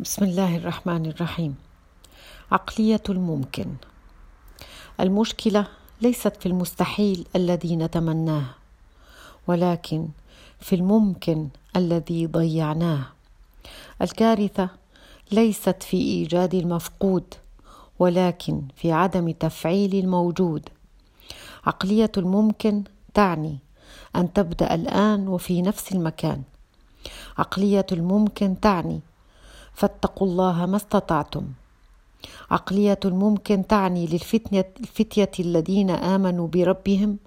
بسم الله الرحمن الرحيم. عقلية الممكن. المشكلة ليست في المستحيل الذي نتمناه ولكن في الممكن الذي ضيعناه. الكارثة ليست في إيجاد المفقود ولكن في عدم تفعيل الموجود. عقلية الممكن تعني أن تبدأ الآن وفي نفس المكان. عقلية الممكن تعني فاتقوا الله ما استطعتم. عقلية الممكن تعني للفتية الفتية الذين آمنوا بربهم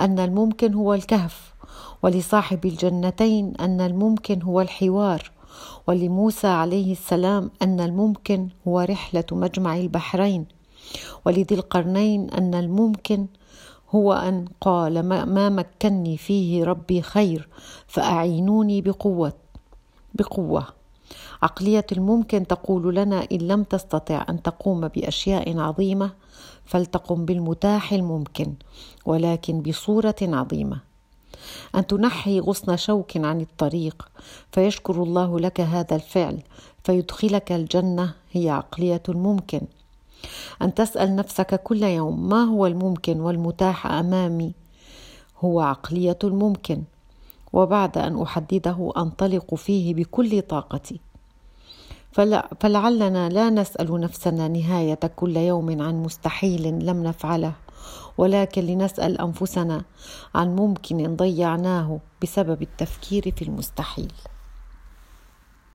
أن الممكن هو الكهف ولصاحب الجنتين أن الممكن هو الحوار ولموسى عليه السلام أن الممكن هو رحلة مجمع البحرين ولذي القرنين أن الممكن هو أن قال ما مكني فيه ربي خير فأعينوني بقوة بقوة. عقلية الممكن تقول لنا إن لم تستطع أن تقوم بأشياء عظيمة فلتقم بالمتاح الممكن ولكن بصورة عظيمة. أن تنحي غصن شوك عن الطريق فيشكر الله لك هذا الفعل فيدخلك الجنة هي عقلية الممكن. أن تسأل نفسك كل يوم ما هو الممكن والمتاح أمامي؟ هو عقلية الممكن. وبعد أن أحدده أنطلق فيه بكل طاقتي. فلعلنا لا نسأل نفسنا نهاية كل يوم عن مستحيل لم نفعله ولكن لنسأل أنفسنا عن ممكن ضيعناه بسبب التفكير في المستحيل.